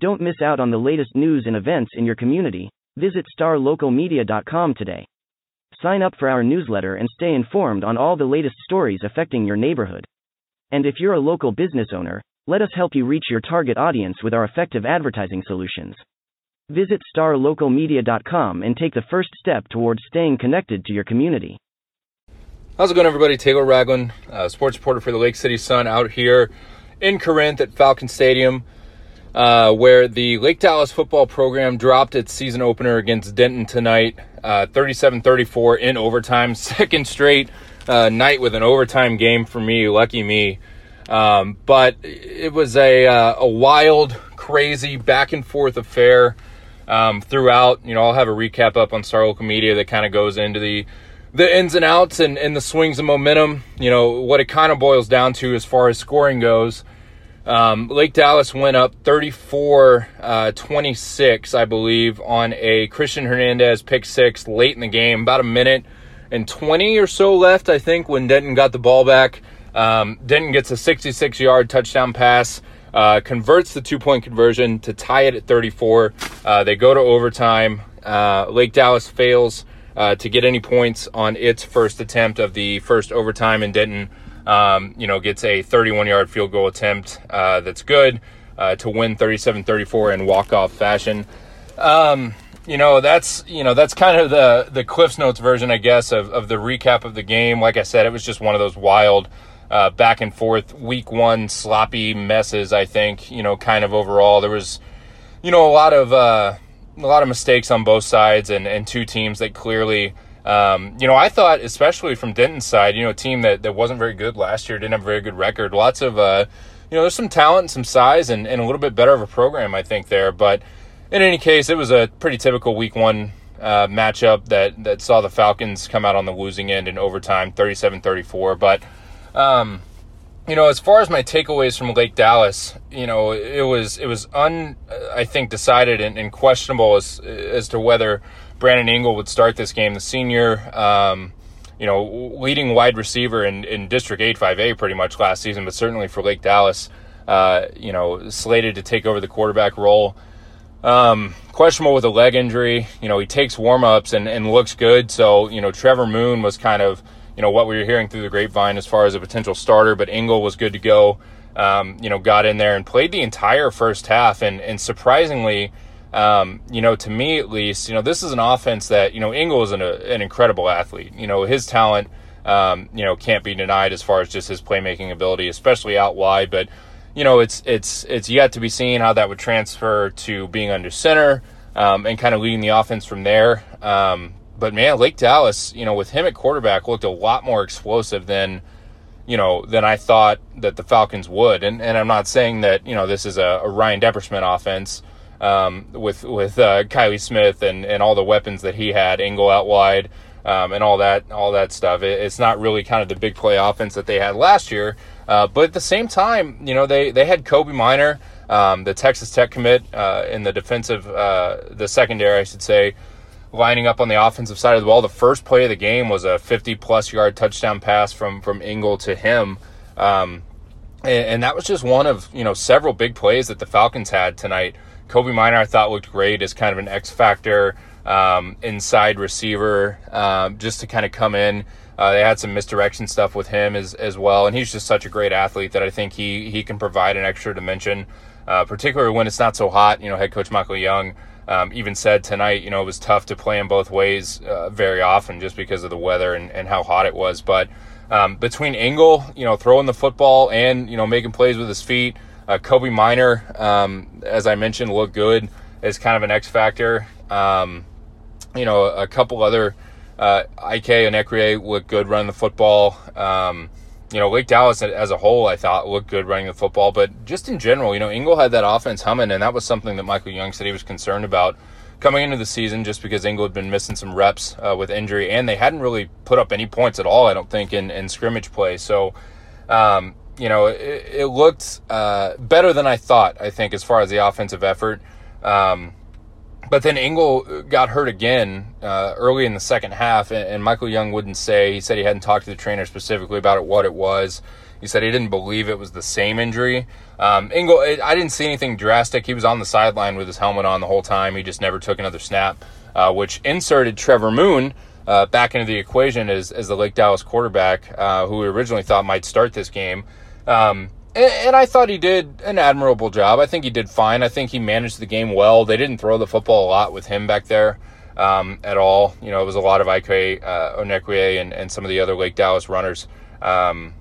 Don't miss out on the latest news and events in your community. Visit starlocalmedia.com today. Sign up for our newsletter and stay informed on all the latest stories affecting your neighborhood. And if you're a local business owner, let us help you reach your target audience with our effective advertising solutions. Visit starlocalmedia.com and take the first step towards staying connected to your community. How's it going, everybody? Taylor Ragland, uh, sports reporter for the Lake City Sun, out here in Corinth at Falcon Stadium, uh, where the Lake Dallas football program dropped its season opener against Denton tonight, uh, 37 34 in overtime. Second straight uh, night with an overtime game for me. Lucky me. Um, but it was a, uh, a wild, crazy, back and forth affair um, throughout. You know, I'll have a recap up on Star Local Media that kind of goes into the the ins and outs and, and the swings and momentum. You know, what it kind of boils down to as far as scoring goes. Um, Lake Dallas went up 34 uh, 26, I believe, on a Christian Hernandez pick six late in the game, about a minute and 20 or so left, I think, when Denton got the ball back. Um, Denton gets a 66 yard touchdown pass, uh, converts the two point conversion to tie it at 34. Uh, they go to overtime. Uh, Lake Dallas fails uh, to get any points on its first attempt of the first overtime, and Denton, um, you know, gets a 31 yard field goal attempt uh, that's good uh, to win 37 34 in walk off fashion. Um, you know that's you know that's kind of the the Cliffs Notes version, I guess, of, of the recap of the game. Like I said, it was just one of those wild uh, back and forth week one sloppy messes. I think you know, kind of overall, there was you know a lot of uh, a lot of mistakes on both sides, and and two teams that clearly. Um, you know, I thought, especially from Denton's side, you know, a team that, that wasn't very good last year, didn't have a very good record. Lots of, uh, you know, there's some talent and some size and, and a little bit better of a program, I think, there. But in any case, it was a pretty typical week one uh, matchup that, that saw the Falcons come out on the losing end in overtime, 37 34. But um, you know, as far as my takeaways from Lake Dallas, you know, it was it was un I think decided and, and questionable as as to whether Brandon Ingle would start this game. The senior, um, you know, leading wide receiver in, in District 8 5A pretty much last season, but certainly for Lake Dallas, uh, you know, slated to take over the quarterback role. Um, questionable with a leg injury. You know, he takes warm ups and, and looks good. So, you know, Trevor Moon was kind of you know what we were hearing through the grapevine as far as a potential starter, but Ingle was good to go. Um, you know, got in there and played the entire first half, and and surprisingly, um, you know, to me at least, you know, this is an offense that you know Ingle is an, an incredible athlete. You know, his talent, um, you know, can't be denied as far as just his playmaking ability, especially out wide. But you know, it's it's it's yet to be seen how that would transfer to being under center um, and kind of leading the offense from there. Um, but man, Lake Dallas, you know, with him at quarterback, looked a lot more explosive than you know than I thought that the Falcons would. And and I'm not saying that you know this is a, a Ryan Depperschmidt offense um, with with uh, Kylie Smith and and all the weapons that he had, Ingle out wide. Um, and all that, all that stuff. It, it's not really kind of the big play offense that they had last year. Uh, but at the same time, you know, they they had Kobe Miner, um, the Texas Tech commit uh, in the defensive, uh, the secondary, I should say, lining up on the offensive side of the ball. The first play of the game was a 50 plus yard touchdown pass from from Ingle to him. Um, and, that was just one of you know several big plays that the Falcons had tonight. Kobe Minor I thought looked great as kind of an X factor um, inside receiver, um, just to kind of come in. Uh, they had some misdirection stuff with him as as well, and he's just such a great athlete that I think he he can provide an extra dimension, uh, particularly when it's not so hot. You know, head coach Michael Young um, even said tonight, you know, it was tough to play him both ways uh, very often just because of the weather and, and how hot it was. But um, between Ingle, you know, throwing the football and, you know, making plays with his feet, uh, Kobe Miner, um, as I mentioned, looked good as kind of an X factor. Um, you know, a couple other, uh, Ike and Ekrie looked good running the football. Um, you know, Lake Dallas as a whole, I thought looked good running the football, but just in general, you know, Ingle had that offense humming, and that was something that Michael Young said he was concerned about coming into the season, just because Ingle had been missing some reps uh, with injury, and they hadn't really put up any points at all, I don't think, in, in scrimmage play. So, um, you know, it, it looked uh, better than I thought. I think as far as the offensive effort. Um, but then Engel got hurt again uh, early in the second half, and, and, Michael Young wouldn't say. He said he hadn't talked to the trainer specifically about it, what it was. He said he didn't believe it was the same injury. Um, Engel, I didn't see anything drastic. He was on the sideline with his helmet on the whole time. He just never took another snap, uh, which inserted Trevor Moon uh, back into the equation as, as the Lake Dallas quarterback, uh, who we originally thought might start this game. Um, and, and, I thought he did an admirable job. I think he did fine. I think he managed the game well. They didn't throw the football a lot with him back there um, at all. You know, it was a lot of Ike uh, Onekwe and, and some of the other Lake Dallas runners um,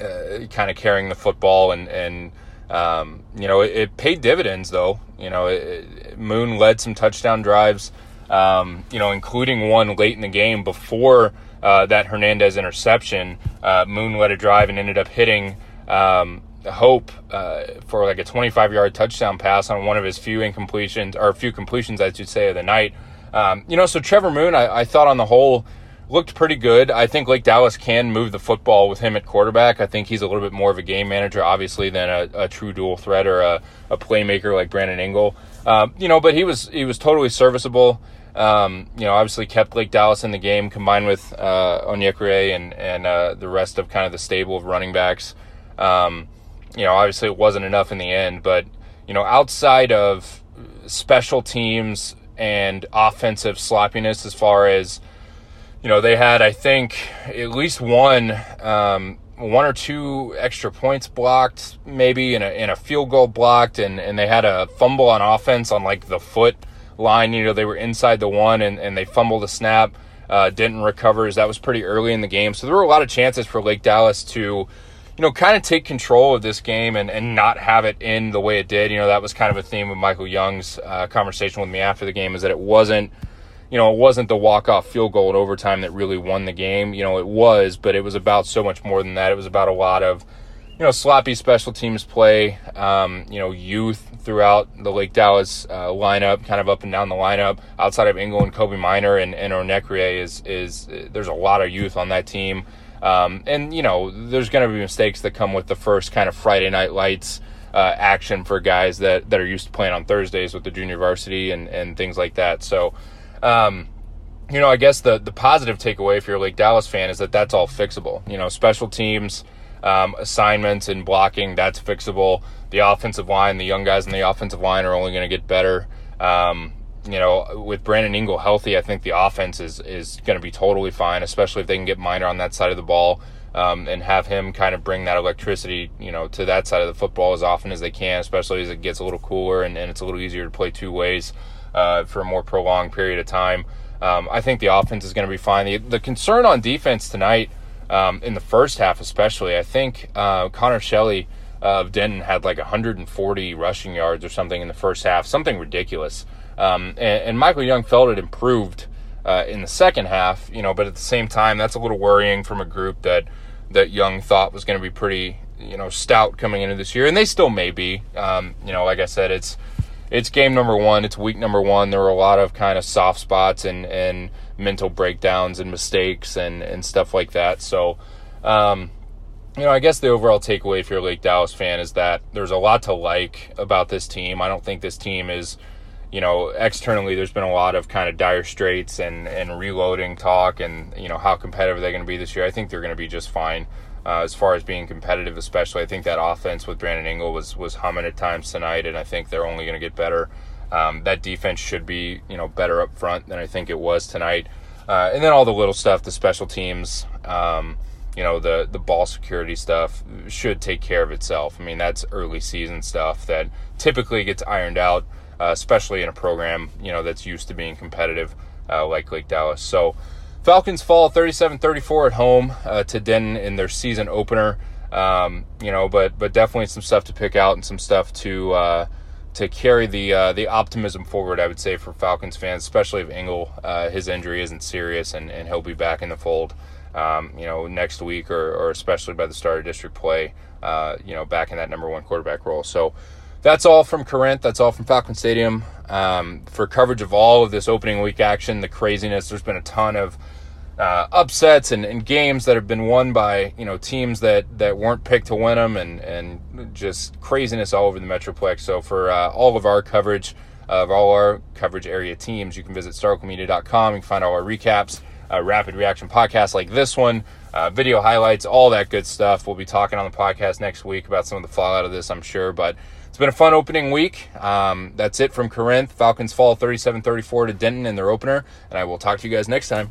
uh, kind of carrying the football and and um, you know it, it, paid dividends though. You know, it, Moon led some touchdown drives. Um, you know, including one late in the game before uh, that Hernandez interception. Uh, Moon led a drive and ended up hitting um, Hope uh, for like a 25 yard touchdown pass on one of his few incompletions or few completions, I should say, of the night. Um, you know, so Trevor Moon, I, I, thought on the whole looked pretty good. I think Lake Dallas can move the football with him at quarterback. I think he's a little bit more of a game manager, obviously, than a, a true dual threat or a, a playmaker like Brandon Engel. Uh, you know, but he was he was totally serviceable. Um, you know, obviously kept Lake Dallas in the game, combined with uh, Onyekwere and and uh, the rest of kind of the stable of running backs. Um, you know, obviously it wasn't enough in the end, but you know, outside of special teams and offensive sloppiness, as far as you know, they had I think at least one. Um, one or two extra points blocked, maybe, and a, and a field goal blocked, and, and they had a fumble on offense on like the foot line. You know, they were inside the one and, and they fumbled a snap, uh, didn't recover that was pretty early in the game. So there were a lot of chances for Lake Dallas to you know, kind of take control of this game and, and not have it in the way it did. You know, that was kind of a theme of Michael Young's uh, conversation with me after the game is that it wasn't, you know, it wasn't the walk-off field goal in overtime that really won the game. You know, it was, but it was about so much more than that. It was about a lot of, you know, sloppy special teams play, um, you know, youth throughout the Lake Dallas uh, lineup, kind of up and down the lineup. Outside of Engel and Kobe Minor and, and Onekwe is, is, there's a lot of youth on that team. Um, and you know, there's going to be mistakes that come with the first kind of Friday night lights uh, action for guys that that are used to playing on Thursdays with the junior varsity and and things like that. So. Um, you know, I guess the the positive takeaway if you're a Lake Dallas fan is that that's all fixable. You know, special teams, um, assignments, and blocking that's fixable. The offensive line, the young guys in the offensive line are only going to get better. Um, you know, with Brandon Engel healthy, I think the offense is is going to be totally fine, especially if they can get Minor on that side of the ball um, and have him kind of bring that electricity, you know, to that side of the football as often as they can, especially as it gets a little cooler and, and it's a little easier to play two ways uh, for a more prolonged period of time. Um, I think the offense is going to be fine. The, the concern on defense tonight, um, in the first half especially, I think uh, Connor Shelley of Denton had like 140 rushing yards or something in the first half, something ridiculous. Um, and, and, Michael Young felt it improved uh, in the second half, you know, but at the same time, that's a little worrying from a group that that Young thought was going to be pretty, you know, stout coming into this year, and they still may be. Um, you know, like I said, it's it's game number one, it's week number one. There were a lot of kind of soft spots and and mental breakdowns and mistakes and and stuff like that. So. Um, you know, I guess the overall takeaway if you're a Lake Dallas fan is that there's a lot to like about this team. I don't think this team is you know, externally, there's been a lot of kind of dire straits and, and reloading talk and, you know, how competitive they're going to be this year. I think they're going to be just fine uh, as far as being competitive, especially. I think that offense with Brandon Engel was, was humming at times tonight, and I think they're only going to get better. Um, that defense should be, you know, better up front than I think it was tonight. Uh, and then all the little stuff, the special teams, um, you know, the, the ball security stuff should take care of itself. I mean, that's early season stuff that typically gets ironed out uh, especially in a program you know that's used to being competitive uh, like Lake Dallas. So Falcons fall 37-34 at home uh, to Denton in their season opener. Um, you know, but but definitely some stuff to pick out and some stuff to uh, to carry the uh, the optimism forward. I would say for Falcons fans, especially if Engel uh, his injury isn't serious and, and he'll be back in the fold. Um, you know, next week or, or especially by the start of district play, uh, you know, back in that number one quarterback role. So, that's all from Corinth. That's all from Falcon Stadium. Um, for coverage of all of this opening week action, the craziness, there's been a ton of uh, upsets and, and, games that have been won by you know teams that, that weren't picked to win them, and, and just craziness all over the Metroplex. So for uh, all of our coverage of all our coverage area teams, you can visit starlocalmedia.com. You can find all our recaps, uh, rapid reaction podcasts like this one, uh, video highlights, all that good stuff. We'll be talking on the podcast next week about some of the fallout of this, I'm sure. But it's been a fun opening week. Um, that's it from Corinth. Falcons fall 37 34 to Denton in their opener. And I will talk to you guys next time.